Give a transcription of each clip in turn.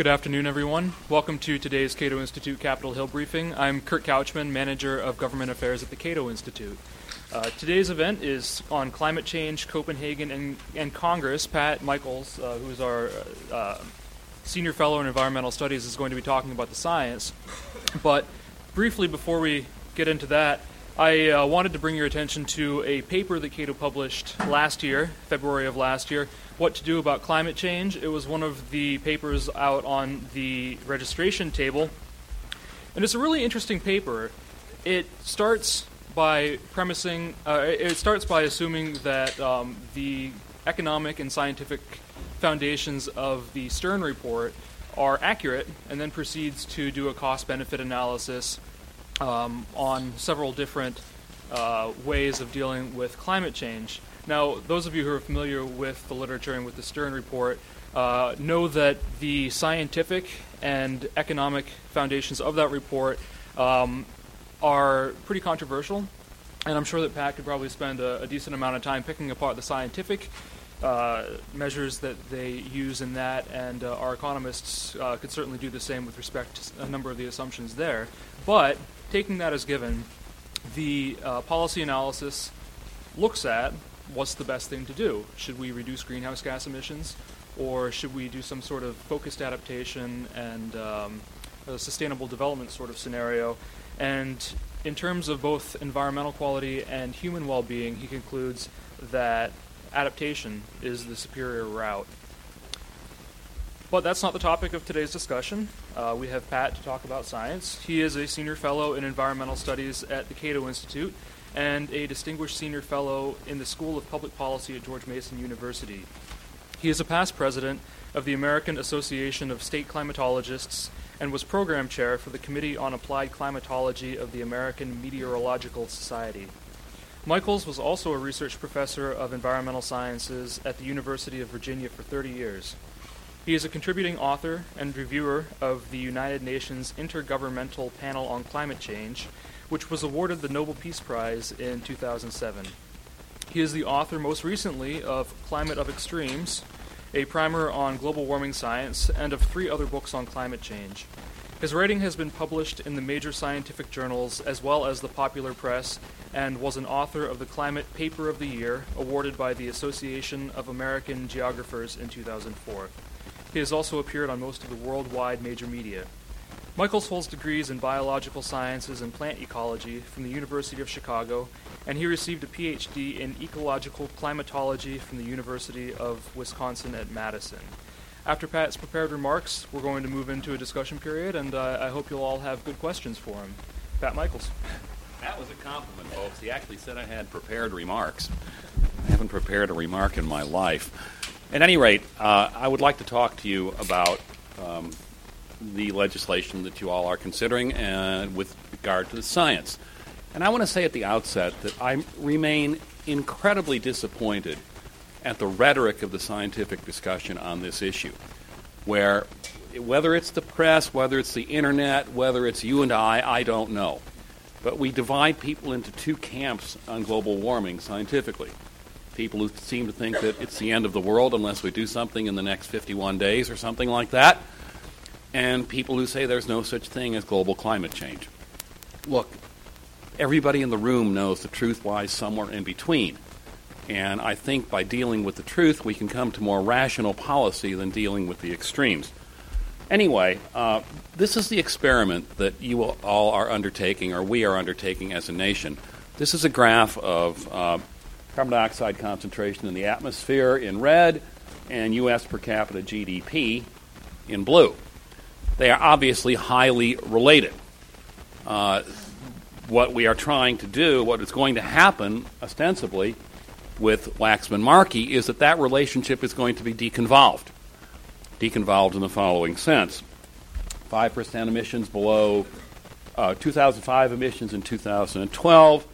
Good afternoon, everyone. Welcome to today's Cato Institute Capitol Hill briefing. I'm Kurt Couchman, Manager of Government Affairs at the Cato Institute. Uh, today's event is on climate change, Copenhagen, and, and Congress. Pat Michaels, uh, who is our uh, Senior Fellow in Environmental Studies, is going to be talking about the science. But briefly, before we get into that, I uh, wanted to bring your attention to a paper that Cato published last year, February of last year, What to Do About Climate Change. It was one of the papers out on the registration table. And it's a really interesting paper. It starts by premising, uh, it starts by assuming that um, the economic and scientific foundations of the Stern report are accurate, and then proceeds to do a cost benefit analysis um, on several different uh, ways of dealing with climate change. Now, those of you who are familiar with the literature and with the Stern report uh, know that the scientific and economic foundations of that report um, are pretty controversial. And I'm sure that Pat could probably spend a, a decent amount of time picking apart the scientific uh, measures that they use in that, and uh, our economists uh, could certainly do the same with respect to a number of the assumptions there. But taking that as given, the uh, policy analysis looks at what's the best thing to do. Should we reduce greenhouse gas emissions, or should we do some sort of focused adaptation and um, a sustainable development sort of scenario? And in terms of both environmental quality and human well being, he concludes that adaptation is the superior route. But that's not the topic of today's discussion. Uh, we have Pat to talk about science. He is a senior fellow in environmental studies at the Cato Institute and a distinguished senior fellow in the School of Public Policy at George Mason University. He is a past president of the American Association of State Climatologists and was program chair for the Committee on Applied Climatology of the American Meteorological Society. Michaels was also a research professor of environmental sciences at the University of Virginia for 30 years. He is a contributing author and reviewer of the United Nations Intergovernmental Panel on Climate Change, which was awarded the Nobel Peace Prize in 2007. He is the author, most recently, of Climate of Extremes, a primer on global warming science, and of three other books on climate change. His writing has been published in the major scientific journals as well as the popular press, and was an author of the Climate Paper of the Year, awarded by the Association of American Geographers in 2004. He has also appeared on most of the worldwide major media. Michaels holds degrees in biological sciences and plant ecology from the University of Chicago, and he received a PhD in ecological climatology from the University of Wisconsin at Madison. After Pat's prepared remarks, we're going to move into a discussion period, and uh, I hope you'll all have good questions for him. Pat Michaels. That was a compliment, folks. He actually said I had prepared remarks. I haven't prepared a remark in my life. At any rate, uh, I would like to talk to you about um, the legislation that you all are considering and with regard to the science. And I want to say at the outset that I remain incredibly disappointed at the rhetoric of the scientific discussion on this issue, where whether it's the press, whether it's the internet, whether it's you and I, I don't know. But we divide people into two camps on global warming scientifically people who seem to think that it's the end of the world unless we do something in the next 51 days or something like that, and people who say there's no such thing as global climate change. Look, everybody in the room knows the truth lies somewhere in between. And I think by dealing with the truth, we can come to more rational policy than dealing with the extremes. Anyway, uh, this is the experiment that you all are undertaking, or we are undertaking as a nation. This is a graph of uh, carbon dioxide concentration in the atmosphere in red, and U.S. per capita GDP in blue. They are obviously highly related. Uh, what we are trying to do, what is going to happen ostensibly with Waxman Markey, is that that relationship is going to be deconvolved. Deconvolved in the following sense 5% emissions below uh, 2005 emissions in 2012,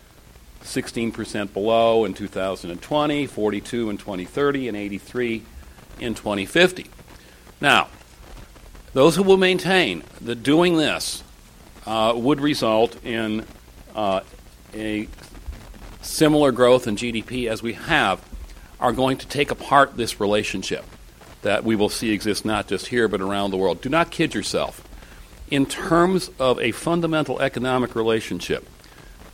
16% below in 2020, 42 in 2030, and 83 in 2050. Now, those who will maintain that doing this uh, would result in uh, a similar growth in GDP as we have are going to take apart this relationship. that we will see exist not just here but around the world. Do not kid yourself. In terms of a fundamental economic relationship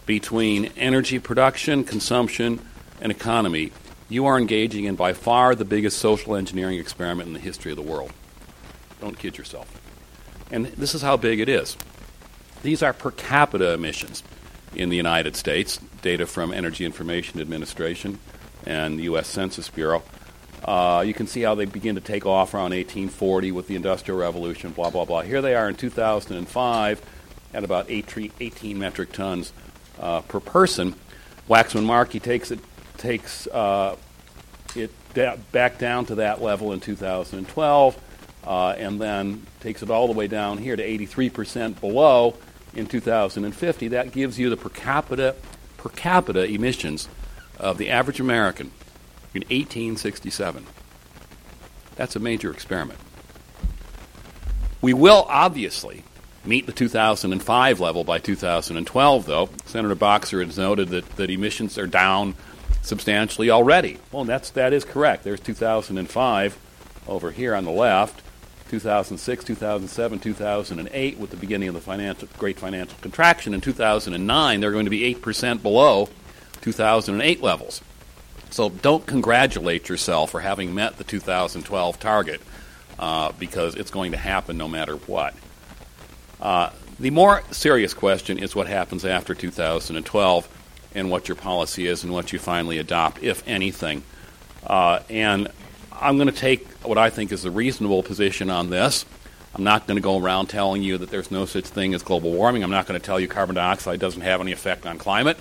between energy production, consumption, and economy, you are engaging in by far the biggest social engineering experiment in the history of the world. Don't kid yourself. And this is how big it is. These are per capita emissions in the United States, data from Energy Information Administration and the U.S. Census Bureau. Uh, you can see how they begin to take off around 1840 with the Industrial Revolution, blah, blah, blah. Here they are in 2005 at about 18 metric tons uh, per person. Waxman Markey takes it, takes, uh, it da- back down to that level in 2012 uh, and then takes it all the way down here to 83% below in 2050. That gives you the per capita, per capita emissions of the average American in 1867. That's a major experiment. We will obviously meet the 2005 level by 2012, though. Senator Boxer has noted that, that emissions are down substantially already. Well, that's, that is correct. There's 2005 over here on the left. 2006, 2007, 2008, with the beginning of the financial, great financial contraction. In 2009, they're going to be 8% below 2008 levels. So don't congratulate yourself for having met the 2012 target uh, because it's going to happen no matter what. Uh, the more serious question is what happens after 2012 and what your policy is and what you finally adopt, if anything. Uh, and I'm going to take what I think is a reasonable position on this. I'm not going to go around telling you that there's no such thing as global warming. I'm not going to tell you carbon dioxide doesn't have any effect on climate.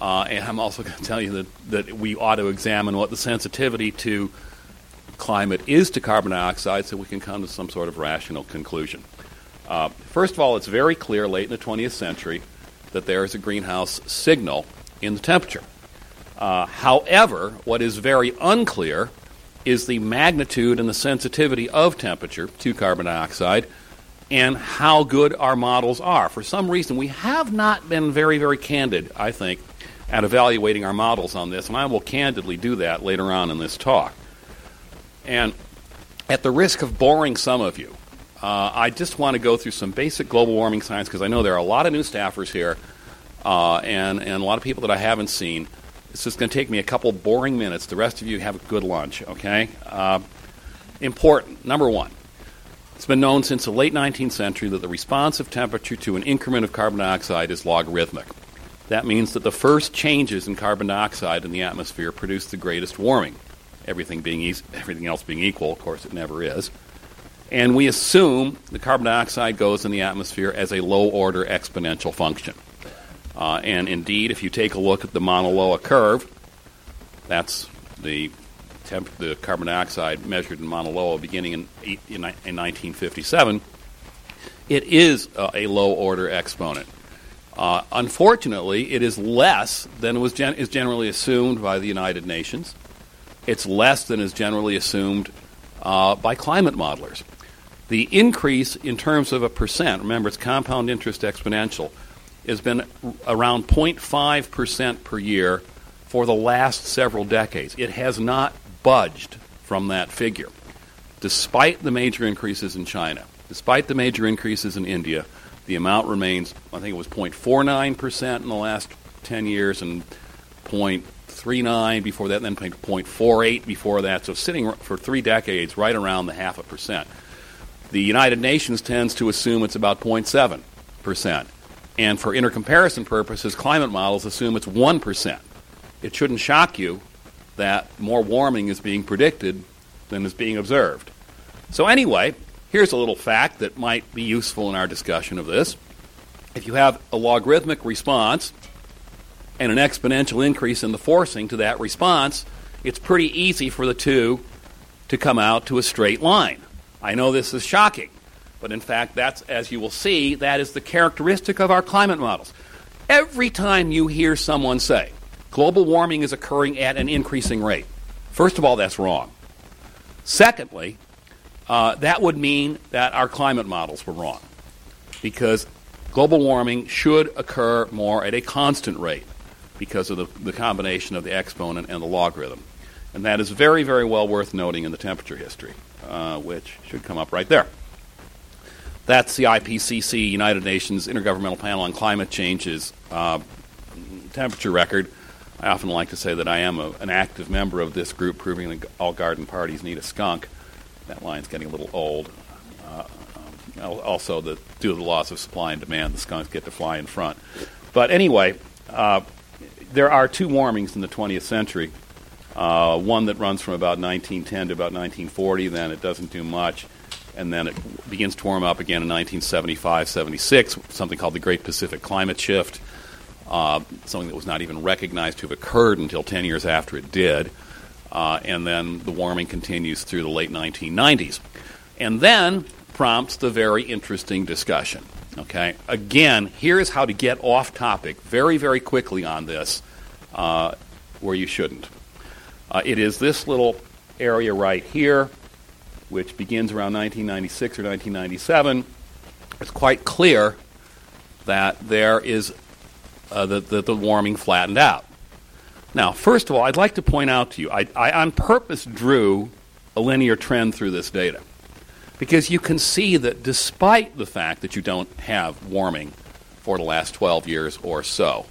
Uh, and I'm also going to tell you that, that we ought to examine what the sensitivity to climate is to carbon dioxide so we can come to some sort of rational conclusion. Uh, first of all, it's very clear late in the 20th century that there is a greenhouse signal in the temperature. Uh, however, what is very unclear is the magnitude and the sensitivity of temperature to carbon dioxide and how good our models are. For some reason, we have not been very, very candid, I think, at evaluating our models on this, and I will candidly do that later on in this talk. And at the risk of boring some of you, uh, I just want to go through some basic global warming science because I know there are a lot of new staffers here uh, and, and a lot of people that I haven't seen. This is going to take me a couple boring minutes. The rest of you have a good lunch, okay? Uh, important. Number one, it's been known since the late 19th century that the response of temperature to an increment of carbon dioxide is logarithmic. That means that the first changes in carbon dioxide in the atmosphere produce the greatest warming. Everything being e- everything else being equal, of course, it never is. And we assume the carbon dioxide goes in the atmosphere as a low order exponential function. Uh, and indeed, if you take a look at the Mauna Loa curve, that's the temp- the carbon dioxide measured in Mauna Loa beginning in, in, in 1957. It is a low order exponent. Uh, unfortunately, it is less than was gen- is generally assumed by the United Nations. It's less than is generally assumed uh, by climate modelers. The increase in terms of a percent, remember it's compound interest exponential, has been around 0.5% per year for the last several decades. It has not budged from that figure, despite the major increases in China, despite the major increases in India. The amount remains, I think it was 0.49% in the last 10 years and 0.39 before that, and then 0.48 before that. So sitting for three decades right around the half a percent. The United Nations tends to assume it's about 0.7%. And for intercomparison purposes, climate models assume it's 1%. It shouldn't shock you that more warming is being predicted than is being observed. So, anyway, here's a little fact that might be useful in our discussion of this. If you have a logarithmic response and an exponential increase in the forcing to that response, it's pretty easy for the two to come out to a straight line. I know this is shocking, but in fact, that's, as you will see, that is the characteristic of our climate models. Every time you hear someone say, global warming is occurring at an increasing rate, first of all, that's wrong. Secondly, uh, that would mean that our climate models were wrong because global warming should occur more at a constant rate because of the, the combination of the exponent and the logarithm. And that is very, very well worth noting in the temperature history. uh, which should come up right there. That's the IPCC, United Nations Intergovernmental Panel on Climate Change's uh, temperature record. I often like to say that I am a, an active member of this group, proving that all garden parties need a skunk. That line's getting a little old. Uh, um, also, the, due to the laws of supply and demand, the skunks get to fly in front. But anyway, uh, there are two warmings in the 20th century. Uh, one that runs from about 1910 to about 1940, then it doesn't do much, and then it begins to warm up again in 1975 76, something called the Great Pacific Climate Shift, uh, something that was not even recognized to have occurred until 10 years after it did. Uh, and then the warming continues through the late 1990s. And then prompts the very interesting discussion. Okay, again, here's how to get off topic very, very quickly on this, uh, where you shouldn't. Uh, it is this little area right here, which begins around 1996 or 1997. It's quite clear that there is uh, that the, the warming flattened out. Now, first of all, I'd like to point out to you, I, I on purpose drew a linear trend through this data because you can see that despite the fact that you don't have warming for the last 12 years or so,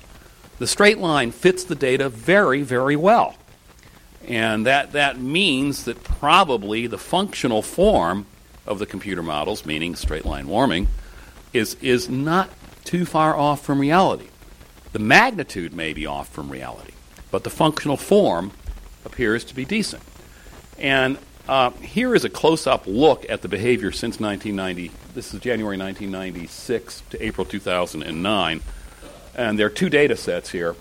the straight line fits the data very, very well. And that, that means that probably the functional form of the computer models, meaning straight line warming, is, is not too far off from reality. The magnitude may be off from reality, but the functional form appears to be decent. And uh, here is a close up look at the behavior since 1990. This is January 1996 to April 2009. And there are two data sets here.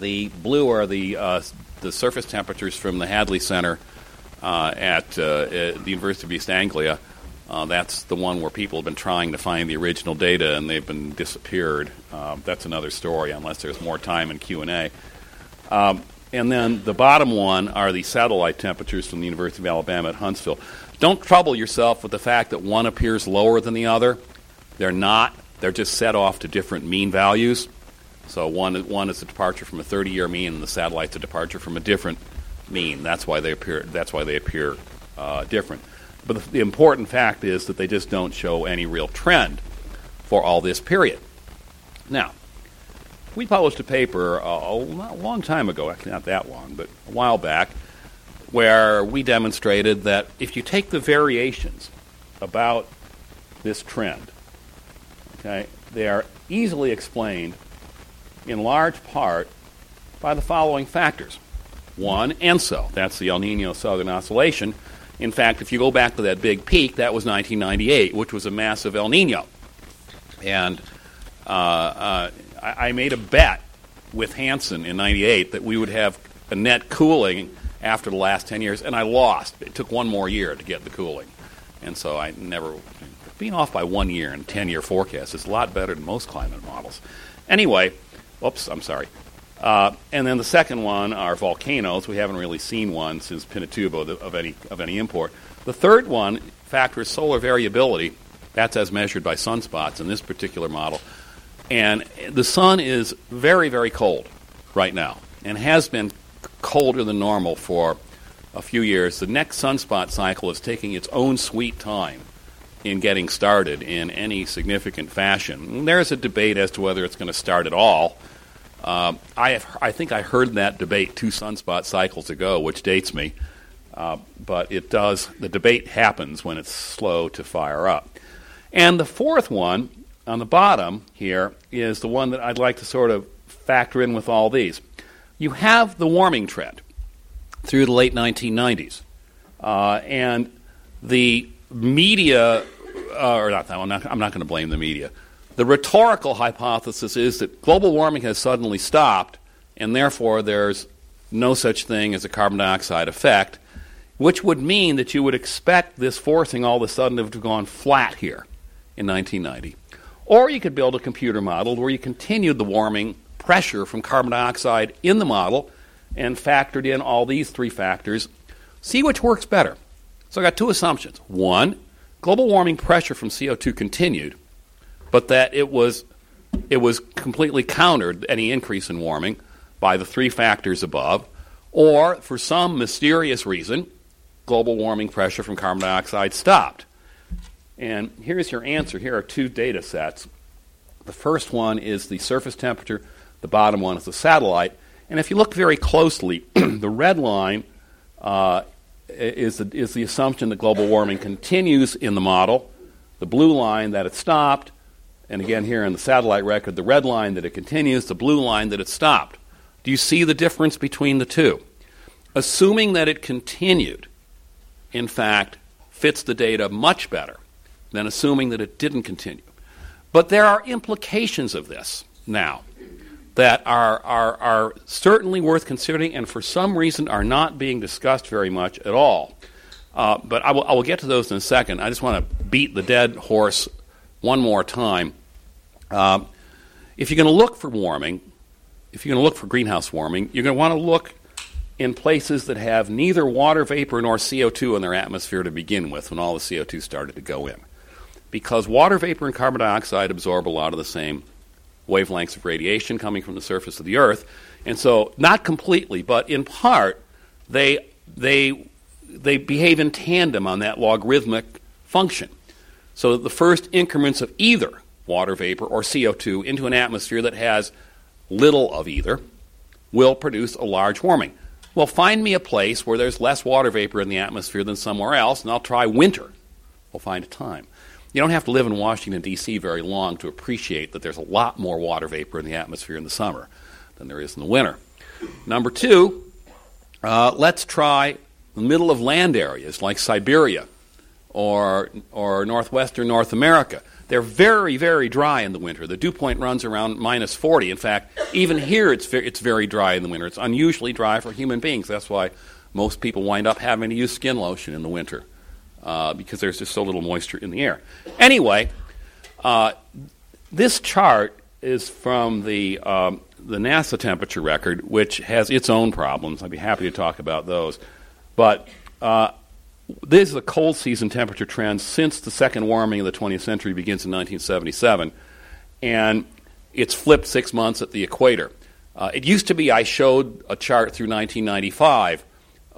The blue are the, uh, the surface temperatures from the Hadley Center uh, at, uh, at, the University of East Anglia. Uh, that's the one where people have been trying to find the original data and they've been disappeared. Uh, that's another story, unless there's more time in Q and A. Um, and then the bottom one are the satellite temperatures from the University of Alabama at Huntsville. Don't trouble yourself with the fact that one appears lower than the other. They're not. They're just set off to different mean values. So one, one is a departure from a 30-year mean, and the satellite's a departure from a different mean. That's why they appear. That's why they appear uh, different. But the, the important fact is that they just don't show any real trend for all this period. Now, we published a paper uh, a long time ago, actually not that long, but a while back, where we demonstrated that if you take the variations about this trend, okay, they are easily explained in large part by the following factors. One, ENSO, that's the El Nino Southern Oscillation, in fact, if you go back to that big peak, that was 1998, which was a massive El Nino. And uh, uh, I, I made a bet with Hansen in 98 that we would have a net cooling after the last 10 years, and I lost. It took one more year to get the cooling. And so I never, being off by one year in 10 year forecast is a lot better than most climate models. Anyway, oops, I'm sorry. Uh, and then the second one are volcanoes. We haven't really seen one since Pinatubo of any, of any import. The third one factor is solar variability. That's as measured by sunspots in this particular model. And the sun is very, very cold right now and has been colder than normal for a few years. The next sunspot cycle is taking its own sweet time in getting started in any significant fashion. There's a debate as to whether it's going to start at all. Um, I, have, I think I heard that debate two sunspot cycles ago, which dates me. Uh, but it does, the debate happens when it's slow to fire up. And the fourth one on the bottom here is the one that I'd like to sort of factor in with all these. You have the warming trend through the late 1990s. Uh, and the media, uh, or not that one, I'm not, I'm not going to blame the media. The rhetorical hypothesis is that global warming has suddenly stopped, and therefore there's no such thing as a carbon dioxide effect, which would mean that you would expect this forcing all of a sudden to have gone flat here in 1990. Or you could build a computer model where you continued the warming pressure from carbon dioxide in the model and factored in all these three factors. See which works better. So I got two assumptions. One, global warming pressure from CO2 continued but that it was it was completely countered any increase in warming by the three factors above, or for some mysterious reason, global warming pressure from carbon dioxide stopped? And here's your answer. Here are two data sets. The first one is the surface temperature, the bottom one is the satellite. And if you look very closely, the red line uh, is, the, is the assumption that global warming continues in the model, the blue line that it stopped, and again here in the satellite record, the red line that it continues, the blue line that it stopped. Do you see the difference between the two? Assuming that it continued, in fact, fits the data much better than assuming that it didn't continue. But there are implications of this now that are, are, are certainly worth considering and for some reason are not being discussed very much at all. Uh, but I will, I will get to those in a second. I just want to beat the dead horse one more time. Uh, if you're going to look for warming, if you're going to look for greenhouse warming, you're going to want to look in places that have neither water vapor nor CO2 in their atmosphere to begin with when all the CO2 started to go in. Because water vapor and carbon dioxide absorb a lot of the same wavelengths of radiation coming from the surface of the Earth. And so, not completely, but in part, they, they, they behave in tandem on that logarithmic function. So, the first increments of either water vapor or CO2 into an atmosphere that has little of either will produce a large warming. Well, find me a place where there's less water vapor in the atmosphere than somewhere else, and I'll try winter. We'll find a time. You don't have to live in Washington, D.C. very long to appreciate that there's a lot more water vapor in the atmosphere in the summer than there is in the winter. Number two, uh, let's try the middle of land areas like Siberia or, or northwestern North America. They're very, very dry in the winter. The dew point runs around minus 40. In fact, even here it's, it's very dry in the winter. It's unusually dry for human beings. That's why most people wind up having to use skin lotion in the winter uh, because there's just so little moisture in the air. Anyway, uh, this chart is from the, um, the NASA temperature record, which has its own problems. I'd be happy to talk about those. But uh, this is a cold season temperature trend since the second warming of the 20th century begins in 1977. And it's flipped six months at the equator. Uh, it used to be I showed a chart through 1995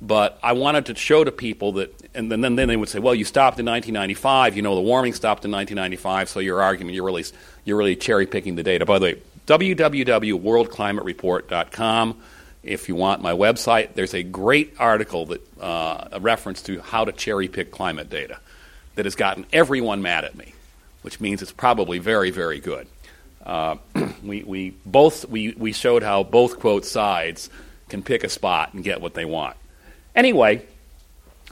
but I wanted to show to people that, and then, then they would say, well, you stopped in 1995. You know, the warming stopped in 1995, so your argument, you're really, you're really cherry picking the data. By the way, www.worldclimatereport.com. If you want my website, there's a great article that uh, a reference to how to cherry pick climate data that has gotten everyone mad at me, which means it's probably very, very good. Uh, we, we both we, we showed how both quote sides can pick a spot and get what they want. Anyway,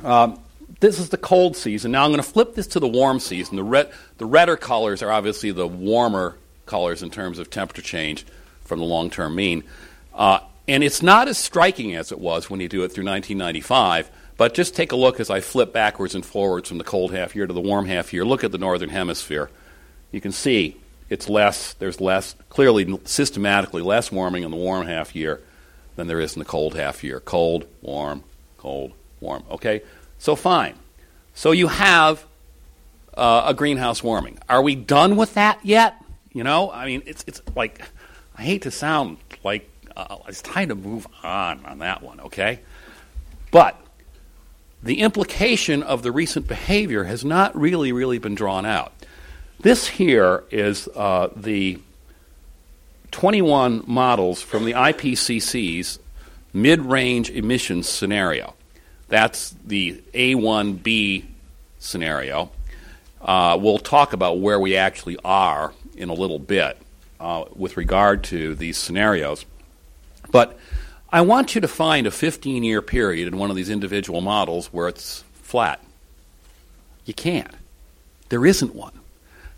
um, this is the cold season. Now I'm going to flip this to the warm season. The, red, the redder colors are obviously the warmer colors in terms of temperature change from the long term mean. Uh, and it's not as striking as it was when you do it through 1995. But just take a look as I flip backwards and forwards from the cold half year to the warm half year. Look at the northern hemisphere. You can see it's less, there's less, clearly, systematically less warming in the warm half year than there is in the cold half year. Cold, warm, cold, warm. Okay? So fine. So you have uh, a greenhouse warming. Are we done with that yet? You know, I mean, it's, it's like, I hate to sound like uh, it's time to move on on that one, okay? But the implication of the recent behavior has not really, really been drawn out. This here is uh, the 21 models from the IPCC's mid range emissions scenario. That's the A1B scenario. Uh, we'll talk about where we actually are in a little bit uh, with regard to these scenarios. But I want you to find a 15 year period in one of these individual models where it's flat. You can't. There isn't one.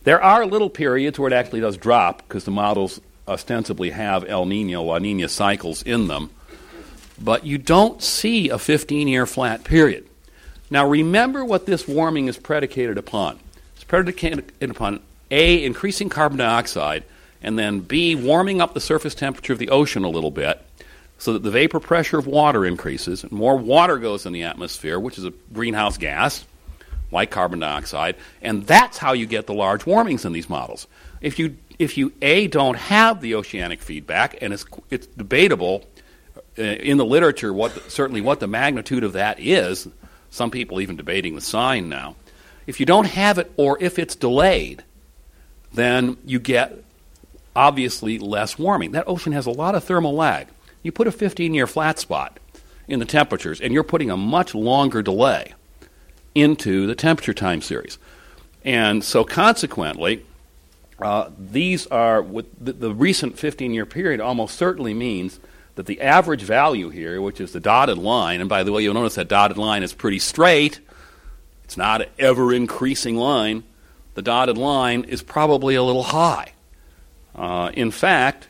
There are little periods where it actually does drop because the models ostensibly have El Nino, La Nina cycles in them but you don't see a 15 year flat period. Now, remember what this warming is predicated upon. It's predicated upon A, increasing carbon dioxide, and then B, warming up the surface temperature of the ocean a little bit so that the vapor pressure of water increases, and more water goes in the atmosphere, which is a greenhouse gas, like carbon dioxide, and that's how you get the large warmings in these models. If you, if you A, don't have the oceanic feedback, and it's, it's debatable in the literature what the, certainly what the magnitude of that is. Some people even debating the sign now. If you don't have it, or if it's delayed, then you get obviously less warming. That ocean has a lot of thermal lag. You put a 15 year flat spot in the temperatures, and you're putting a much longer delay into the temperature time series. And so, consequently, uh, these are the, the recent 15 year period almost certainly means that the average value here, which is the dotted line, and by the way, you'll notice that dotted line is pretty straight, it's not an ever increasing line. The dotted line is probably a little high. Uh, in fact,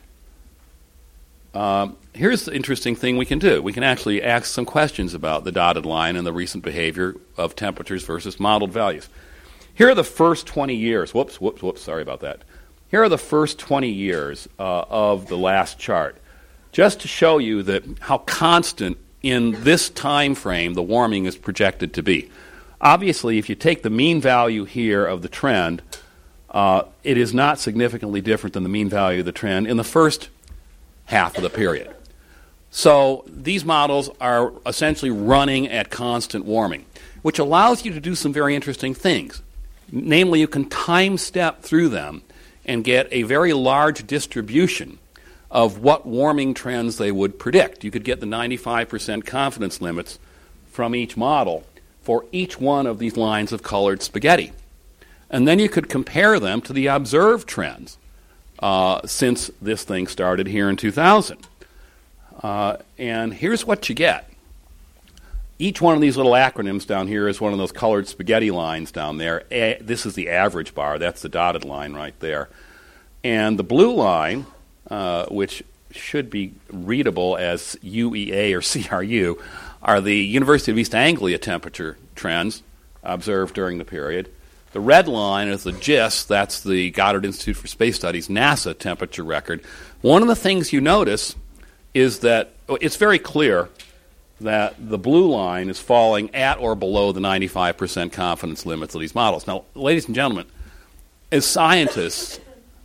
uh, here's the interesting thing we can do. We can actually ask some questions about the dotted line and the recent behavior of temperatures versus modeled values. Here are the first 20 years. Whoops, whoops, whoops, sorry about that. Here are the first 20 years uh, of the last chart, just to show you that how constant in this time frame the warming is projected to be. Obviously, if you take the mean value here of the trend, uh, it is not significantly different than the mean value of the trend in the first half of the period. So these models are essentially running at constant warming, which allows you to do some very interesting things. Namely, you can time step through them and get a very large distribution of what warming trends they would predict. You could get the 95% confidence limits from each model for each one of these lines of colored spaghetti. And then you could compare them to the observed trends uh, since this thing started here in 2000. Uh, and here's what you get each one of these little acronyms down here is one of those colored spaghetti lines down there. A- this is the average bar. That's the dotted line right there. And the blue line, uh, which should be readable as UEA or CRU, are the University of East Anglia temperature trends observed during the period. The red line is the GISS, that's the Goddard Institute for Space Studies NASA temperature record. One of the things you notice is that it's very clear that the blue line is falling at or below the 95% confidence limits of these models. Now, ladies and gentlemen, as scientists,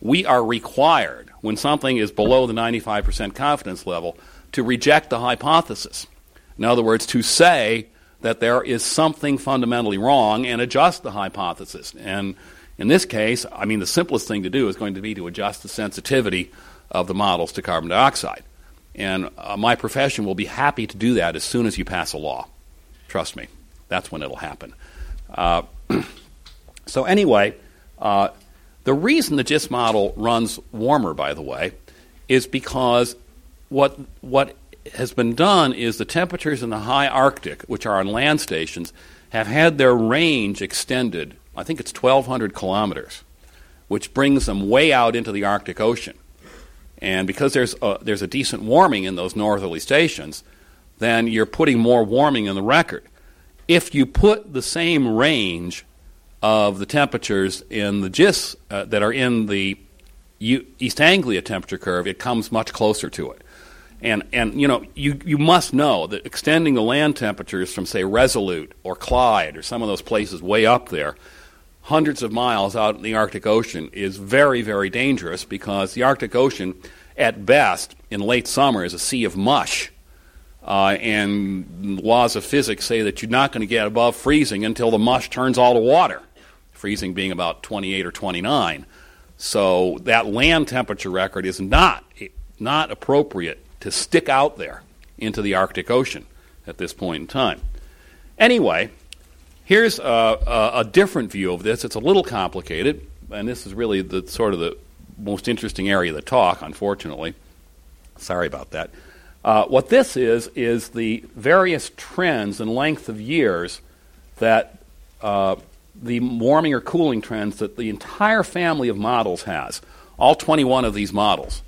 we are required, when something is below the 95% confidence level, to reject the hypothesis. In other words, to say that there is something fundamentally wrong and adjust the hypothesis. And in this case, I mean, the simplest thing to do is going to be to adjust the sensitivity of the models to carbon dioxide. And uh, my profession will be happy to do that as soon as you pass a law. Trust me, that's when it'll happen. Uh, so, anyway, uh, the reason the GISS model runs warmer, by the way, is because what, what has been done is the temperatures in the high Arctic, which are on land stations, have had their range extended. I think it's 1,200 kilometers, which brings them way out into the Arctic Ocean. And because there's a, there's a decent warming in those northerly stations, then you're putting more warming in the record. If you put the same range of the temperatures in the GISS uh, that are in the U- East Anglia temperature curve, it comes much closer to it. And, and you know, you, you must know that extending the land temperatures from, say, Resolute or Clyde or some of those places way up there hundreds of miles out in the Arctic Ocean is very, very dangerous because the Arctic Ocean, at best, in late summer, is a sea of mush. Uh, and laws of physics say that you're not going to get above freezing until the mush turns all to water, freezing being about 28 or 29. So that land temperature record is not, not appropriate to stick out there into the Arctic Ocean at this point in time. Anyway, Here's a, a, a, different view of this. It's a little complicated, and this is really the sort of the most interesting area of the talk, unfortunately. Sorry about that. Uh, what this is, is the various trends and length of years that uh, the warming or cooling trends that the entire family of models has. All 21 of these models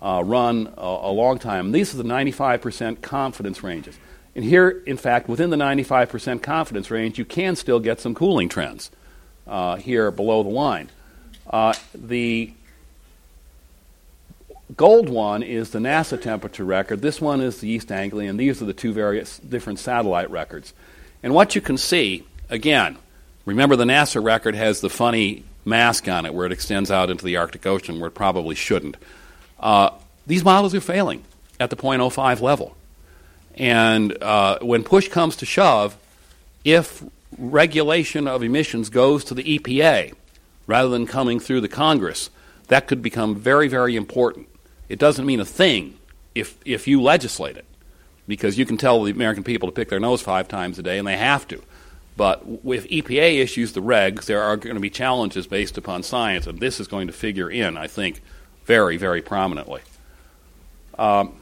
uh, run a, a long time. These are the 95% confidence ranges. And here, in fact, within the 95% confidence range, you can still get some cooling trends uh, here below the line. Uh, the gold one is the NASA temperature record. This one is the East Anglian. These are the two various different satellite records. And what you can see, again, remember the NASA record has the funny mask on it where it extends out into the Arctic Ocean where it probably shouldn't. Uh, these models are failing at the 0.05 level. And uh, when push comes to shove, if regulation of emissions goes to the EPA rather than coming through the Congress, that could become very, very important. It doesn't mean a thing if, if you legislate it, because you can tell the American people to pick their nose five times a day, and they have to. But if EPA issues the regs, there are going to be challenges based upon science, and this is going to figure in, I think, very, very prominently. Um,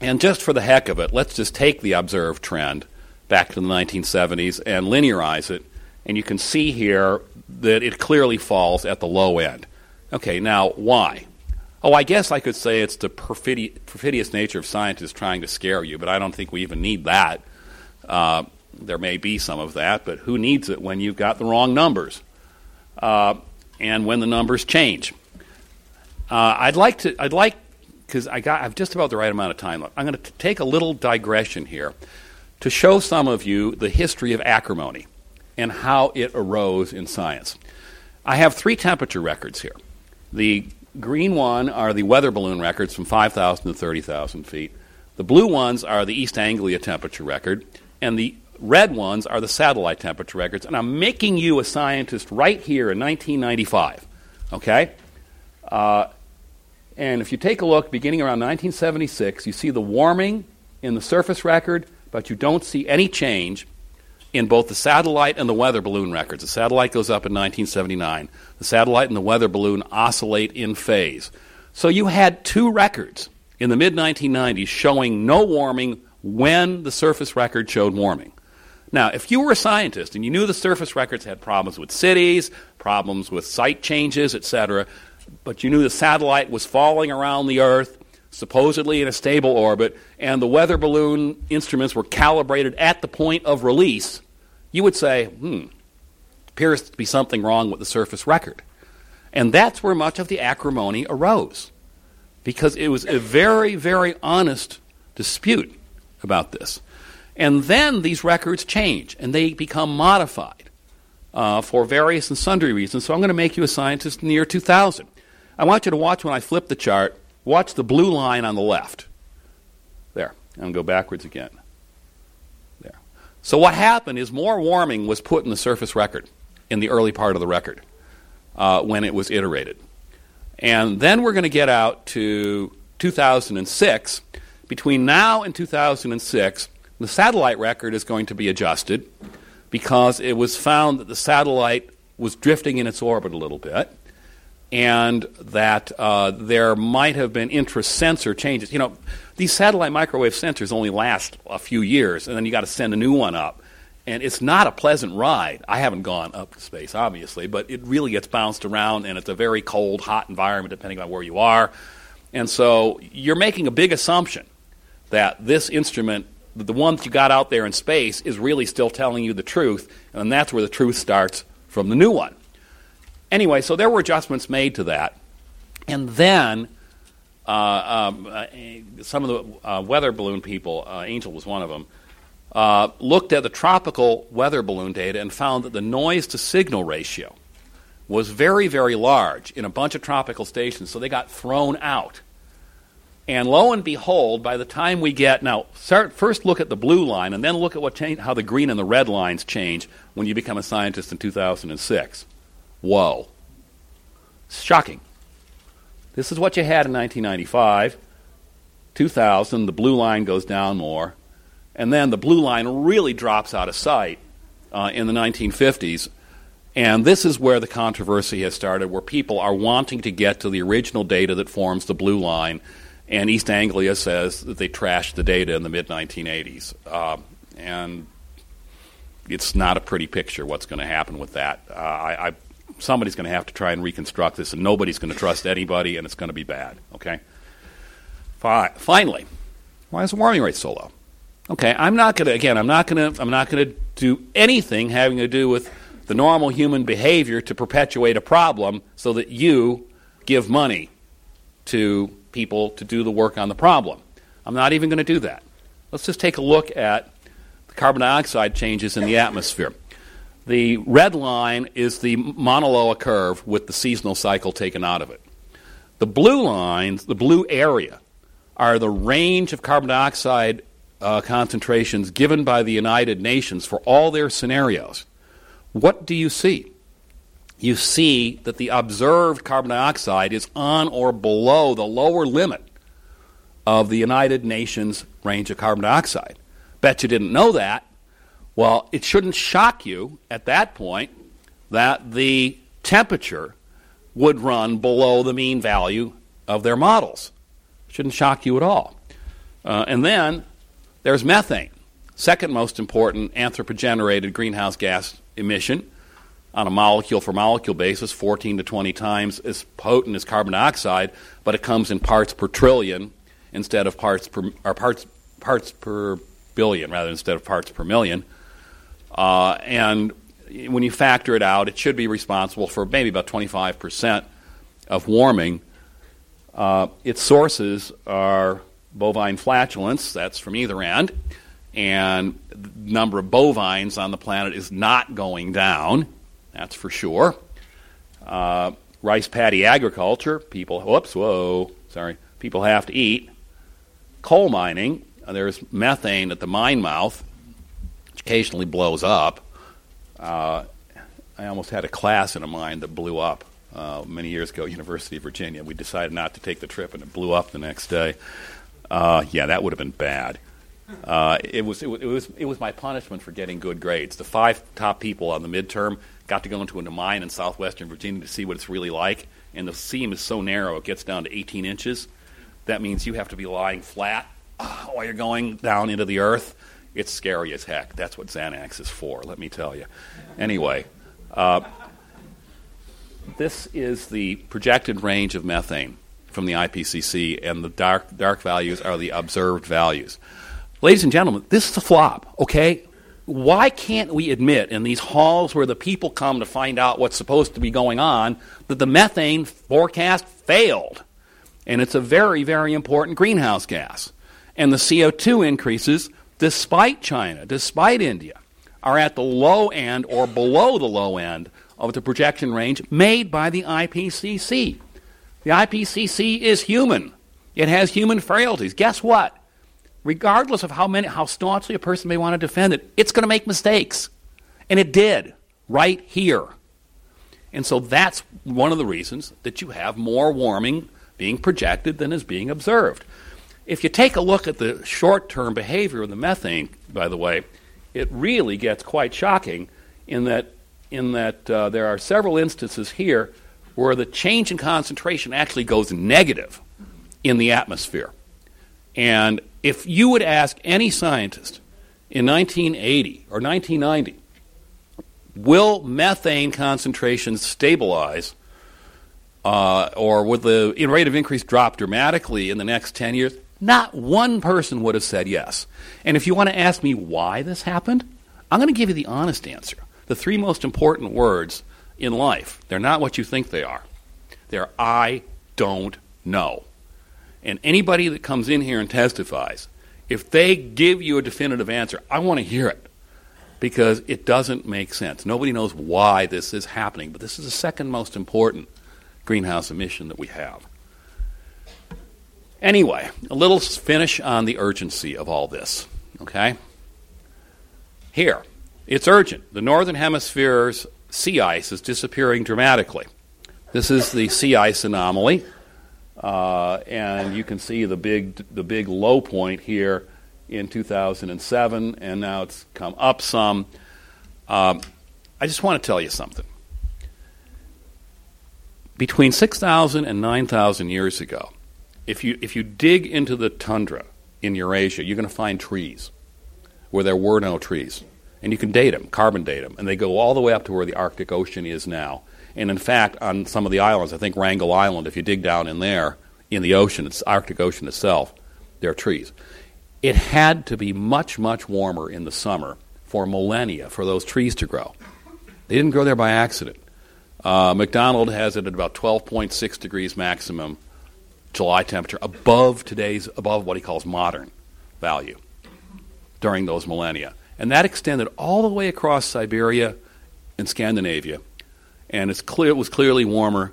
and just for the heck of it, let's just take the observed trend back to the 1970s and linearize it, and you can see here that it clearly falls at the low end. Okay, now why? Oh, I guess I could say it's the perfidi- perfidious nature of scientists trying to scare you, but I don't think we even need that. Uh, there may be some of that, but who needs it when you've got the wrong numbers uh, and when the numbers change? Uh, I'd like to. I'd like because I got. I've just about the right amount of time left. I'm going to take a little digression here to show some of you the history of acrimony and how it arose in science. I have three temperature records here. The green one are the weather balloon records from 5,000 to 30,000 feet. The blue ones are the East Anglia temperature record, and the red ones are the satellite temperature records. And I'm making you a scientist right here in 1995. Okay? Uh, and if you take a look, beginning around 1976, you see the warming in the surface record, but you don't see any change in both the satellite and the weather balloon records. The satellite goes up in 1979. The satellite and the weather balloon oscillate in phase. So you had two records in the mid 1990s showing no warming when the surface record showed warming. Now, if you were a scientist and you knew the surface records had problems with cities, problems with site changes, etc., but you knew the satellite was falling around the Earth, supposedly in a stable orbit, and the weather balloon instruments were calibrated at the point of release, you would say, hmm, appears to be something wrong with the surface record. And that's where much of the acrimony arose, because it was a very, very honest dispute about this. And then these records change and they become modified uh, for various and sundry reasons. So I'm going to make you a scientist in the year 2000. I want you to watch when I flip the chart, watch the blue line on the left. There. And go backwards again. There. So what happened is more warming was put in the surface record in the early part of the record uh, when it was iterated. And then we're going to get out to 2006. Between now and 2006, the satellite record is going to be adjusted because it was found that the satellite was drifting in its orbit a little bit and that uh, there might have been intra-sensor changes. You know, these satellite microwave sensors only last a few years, and then you got to send a new one up. And it's not a pleasant ride. I haven't gone up to space, obviously, but it really gets bounced around, and it's a very cold, hot environment depending on where you are. And so you're making a big assumption that this instrument, the one that you got out there in space, is really still telling you the truth, and that's where the truth starts from the new one. Anyway, so there were adjustments made to that. And then uh, um, uh, some of the uh, weather balloon people, uh, Angell was one of them, uh, looked at the tropical weather balloon data and found that the noise to signal ratio was very, very large in a bunch of tropical stations, so they got thrown out. And lo and behold, by the time we get now, start, first look at the blue line, and then look at what change, how the green and the red lines change when you become a scientist in 2006. Whoa. Shocking. This is what you had in 1995. 2000, the blue line goes down more. And then the blue line really drops out of sight uh, in the 1950s. And this is where the controversy has started, where people are wanting to get to the original data that forms the blue line. And East Anglia says that they trashed the data in the mid 1980s. Uh, and it's not a pretty picture what's going to happen with that. Uh, I, I somebody's going to have to try and reconstruct this, and nobody's going to trust anybody, and it's going to be bad. Okay. Finally, why is the warming rate so low? Okay, I'm not going to again. I'm not going to. I'm not going to do anything having to do with the normal human behavior to perpetuate a problem, so that you give money to people to do the work on the problem. I'm not even going to do that. Let's just take a look at the carbon dioxide changes in the atmosphere. The red line is the Mauna Loa curve with the seasonal cycle taken out of it. The blue lines, the blue area, are the range of carbon dioxide uh, concentrations given by the United Nations for all their scenarios, what do you see? You see that the observed carbon dioxide is on or below the lower limit of the United Nations range of carbon dioxide. Bet you didn't know that. Well, it shouldn't shock you at that point that the temperature would run below the mean value of their models. Shouldn't shock you at all. Uh, and then there's methane, second most important anthropogenerated greenhouse gas emission on a molecule for molecule basis, 14 to 20 times as potent as carbon dioxide, but it comes in parts per trillion instead of parts per or parts parts per billion rather instead of parts per million. Uh, and when you factor it out, it should be responsible for maybe about 25% of warming. Uh, its sources are bovine flatulence, that's from either end, and the number of bovines on the planet is not going down, that's for sure. Uh, rice paddy agriculture, people, whoops, whoa, sorry, people have to eat. Coal mining, uh, there's methane at the mine mouth, which occasionally blows up. Uh, I almost had a class in a mine that blew up uh, many years ago, University of Virginia. We decided not to take the trip, and it blew up the next day. Uh, yeah, that would have been bad. Uh, it was it, was it was my punishment for getting good grades. The five top people on the midterm got to go into a mine in southwestern Virginia to see what it's really like, and the seam is so narrow it gets down to 18 inches. That means you have to be lying flat while you're going down into the earth. It's scary as heck. That's what Xanax is for, let me tell you. Anyway, uh, this is the projected range of methane from the IPCC, and the dark, dark values are the observed values. Ladies and gentlemen, this is a flop, okay? Why can't we admit in these halls where the people come to find out what's supposed to be going on that the methane forecast failed? And it's a very, very important greenhouse gas. And the CO2 increases despite China, despite India, are at the low end or below the low end of the projection range made by the IPCC. The IPCC is human. It has human frailties. Guess what? Regardless of how many how staunchly a person may want to defend it, it's going to make mistakes. And it did right here. And so that's one of the reasons that you have more warming being projected than is being observed. If you take a look at the short term behavior of the methane, by the way, it really gets quite shocking in that, in that uh, there are several instances here where the change in concentration actually goes negative in the atmosphere. And if you would ask any scientist in 1980 or 1990, will methane concentrations stabilize uh, or would the rate of increase drop dramatically in the next 10 years? Not one person would have said yes. And if you want to ask me why this happened, I'm going to give you the honest answer. The three most important words in life, they're not what you think they are. They're I don't know. And anybody that comes in here and testifies, if they give you a definitive answer, I want to hear it because it doesn't make sense. Nobody knows why this is happening, but this is the second most important greenhouse emission that we have. Anyway, a little finish on the urgency of all this. Okay? Here, it's urgent. The Northern Hemisphere's sea ice is disappearing dramatically. This is the sea ice anomaly, uh, and you can see the big, the big low point here in 2007, and now it's come up some. Um, I just want to tell you something. Between 6,000 and 9,000 years ago, if you, if you dig into the tundra in Eurasia, you're going to find trees where there were no trees. And you can date them, carbon date them, and they go all the way up to where the Arctic Ocean is now. And in fact, on some of the islands, I think Wrangel Island, if you dig down in there, in the ocean, it's Arctic Ocean itself, there are trees. It had to be much, much warmer in the summer for millennia for those trees to grow. They didn't grow there by accident. Uh, MacDonald has it at about 12.6 degrees maximum July temperature above today's, above what he calls modern value during those millennia. And that extended all the way across Siberia and Scandinavia. And it's clear, it was clearly warmer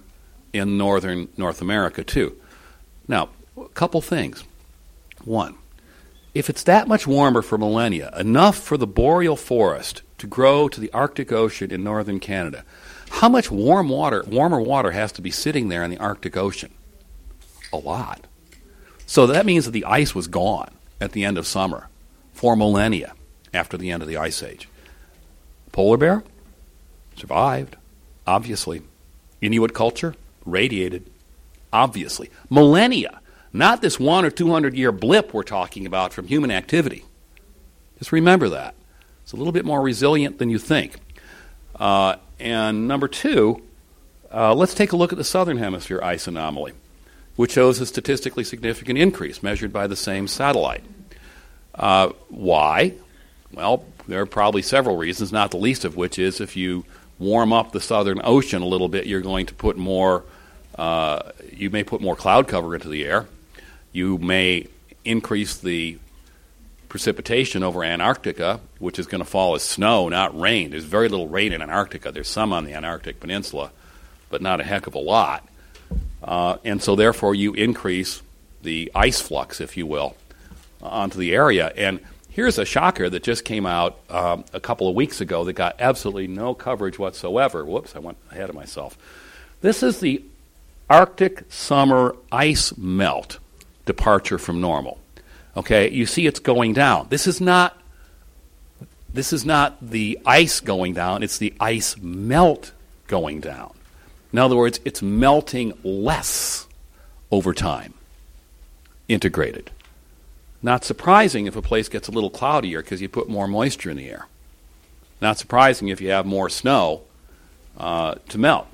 in northern North America, too. Now, a couple things. One, if it's that much warmer for millennia, enough for the boreal forest to grow to the Arctic Ocean in northern Canada, how much warm water, warmer water has to be sitting there in the Arctic Ocean? A lot. So that means that the ice was gone at the end of summer for millennia after the end of the ice age. Polar bear survived, obviously. Inuit culture radiated, obviously. Millennia, not this one or two hundred year blip we're talking about from human activity. Just remember that. It's a little bit more resilient than you think. Uh, and number two, uh, let's take a look at the southern hemisphere ice anomaly, which shows a statistically significant increase measured by the same satellite. Uh, why? Well, there are probably several reasons, not the least of which is if you warm up the southern ocean a little bit, you're going to put more, uh, you may put more cloud cover into the air. You may increase the precipitation over Antarctica, which is going to fall as snow, not rain. There's very little rain in Antarctica. There's some on the Antarctic Peninsula, but not a heck of a lot. Uh, and so, therefore, you increase the ice flux, if you will, onto the area. And here's a shocker that just came out um, a couple of weeks ago that got absolutely no coverage whatsoever. Whoops, I went ahead of myself. This is the Arctic summer ice melt departure from normal. Okay, you see it's going down. This is not this is not the ice going down, it's the ice melt going down. In other words, it's melting less over time. Integrated. Not surprising if a place gets a little cloudier because you put more moisture in the air. Not surprising if you have more snow uh, to melt.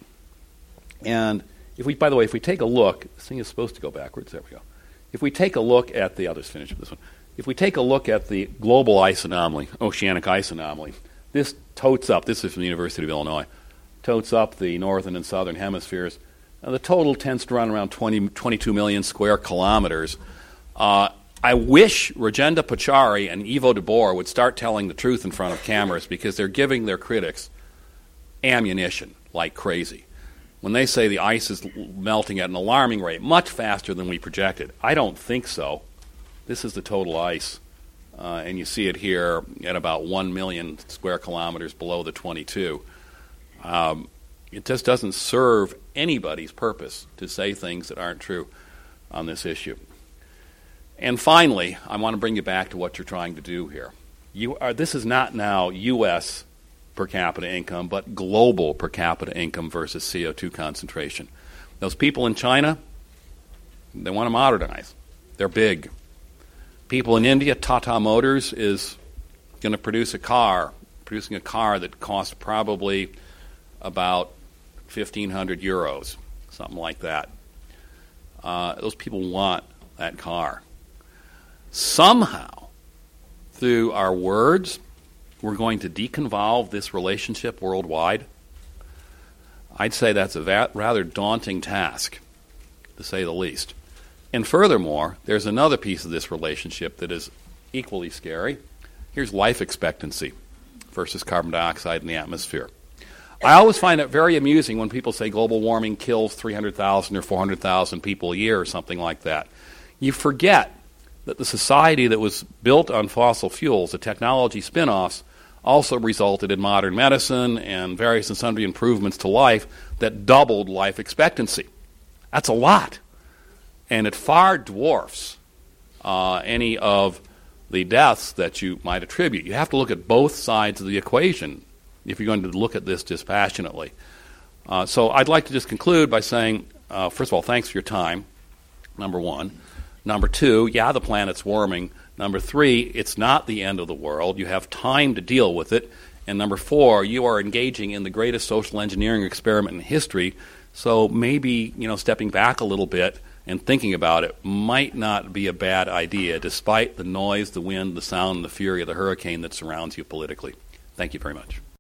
And if we, by the way, if we take a look, this thing is supposed to go backwards. There we go. If we take a look at the others, finish with this one. If we take a look at the global ice anomaly, oceanic ice anomaly, this totes up. This is from the University of Illinois. Totes up the northern and southern hemispheres. And the total tends to run around 20, 22 million square kilometers. Uh, I wish Rajendra Pachauri and Yvo de Boer would start telling the truth in front of cameras because they're giving their critics ammunition like crazy when they say the ice is melting at an alarming rate, much faster than we projected. I don't think so. This is the total ice, uh, and you see it here at about 1 million square kilometers below the 22. Um, it just doesn't serve anybody's purpose to say things that aren't true on this issue. And finally, I want to bring you back to what you're trying to do here. You are, this is not now U.S per capita income, but global per capita income versus CO2 concentration. Those people in China, they want to modernize. They're big. People in India, Tata Motors is going to produce a car, producing a car that costs probably about 1,500 euros, something like that. Uh, those people want that car. Somehow, through our words, we're going to deconvolve this relationship worldwide, I'd say that's a va- rather daunting task, to say the least. And furthermore, there's another piece of this relationship that is equally scary. Here's life expectancy versus carbon dioxide in the atmosphere. I always find it very amusing when people say global warming kills 300,000 or 400,000 people a year or something like that. You forget that the society that was built on fossil fuels, the technology spin offs, also resulted in modern medicine and various and sundry improvements to life that doubled life expectancy. That's a lot. And it far dwarfs uh, any of the deaths that you might attribute. You have to look at both sides of the equation if you're going to look at this dispassionately. Uh, so I'd like to just conclude by saying, uh, first of all, thanks for your time, number one. Number two, yeah, the planet's warming. Number three, it's not the end of the world. You have time to deal with it. And number four, you are engaging in the greatest social engineering experiment in history. So maybe, you know, stepping back a little bit and thinking about it might not be a bad idea, despite the noise, the wind, the sound, and the fury of the hurricane that surrounds you politically. Thank you very much.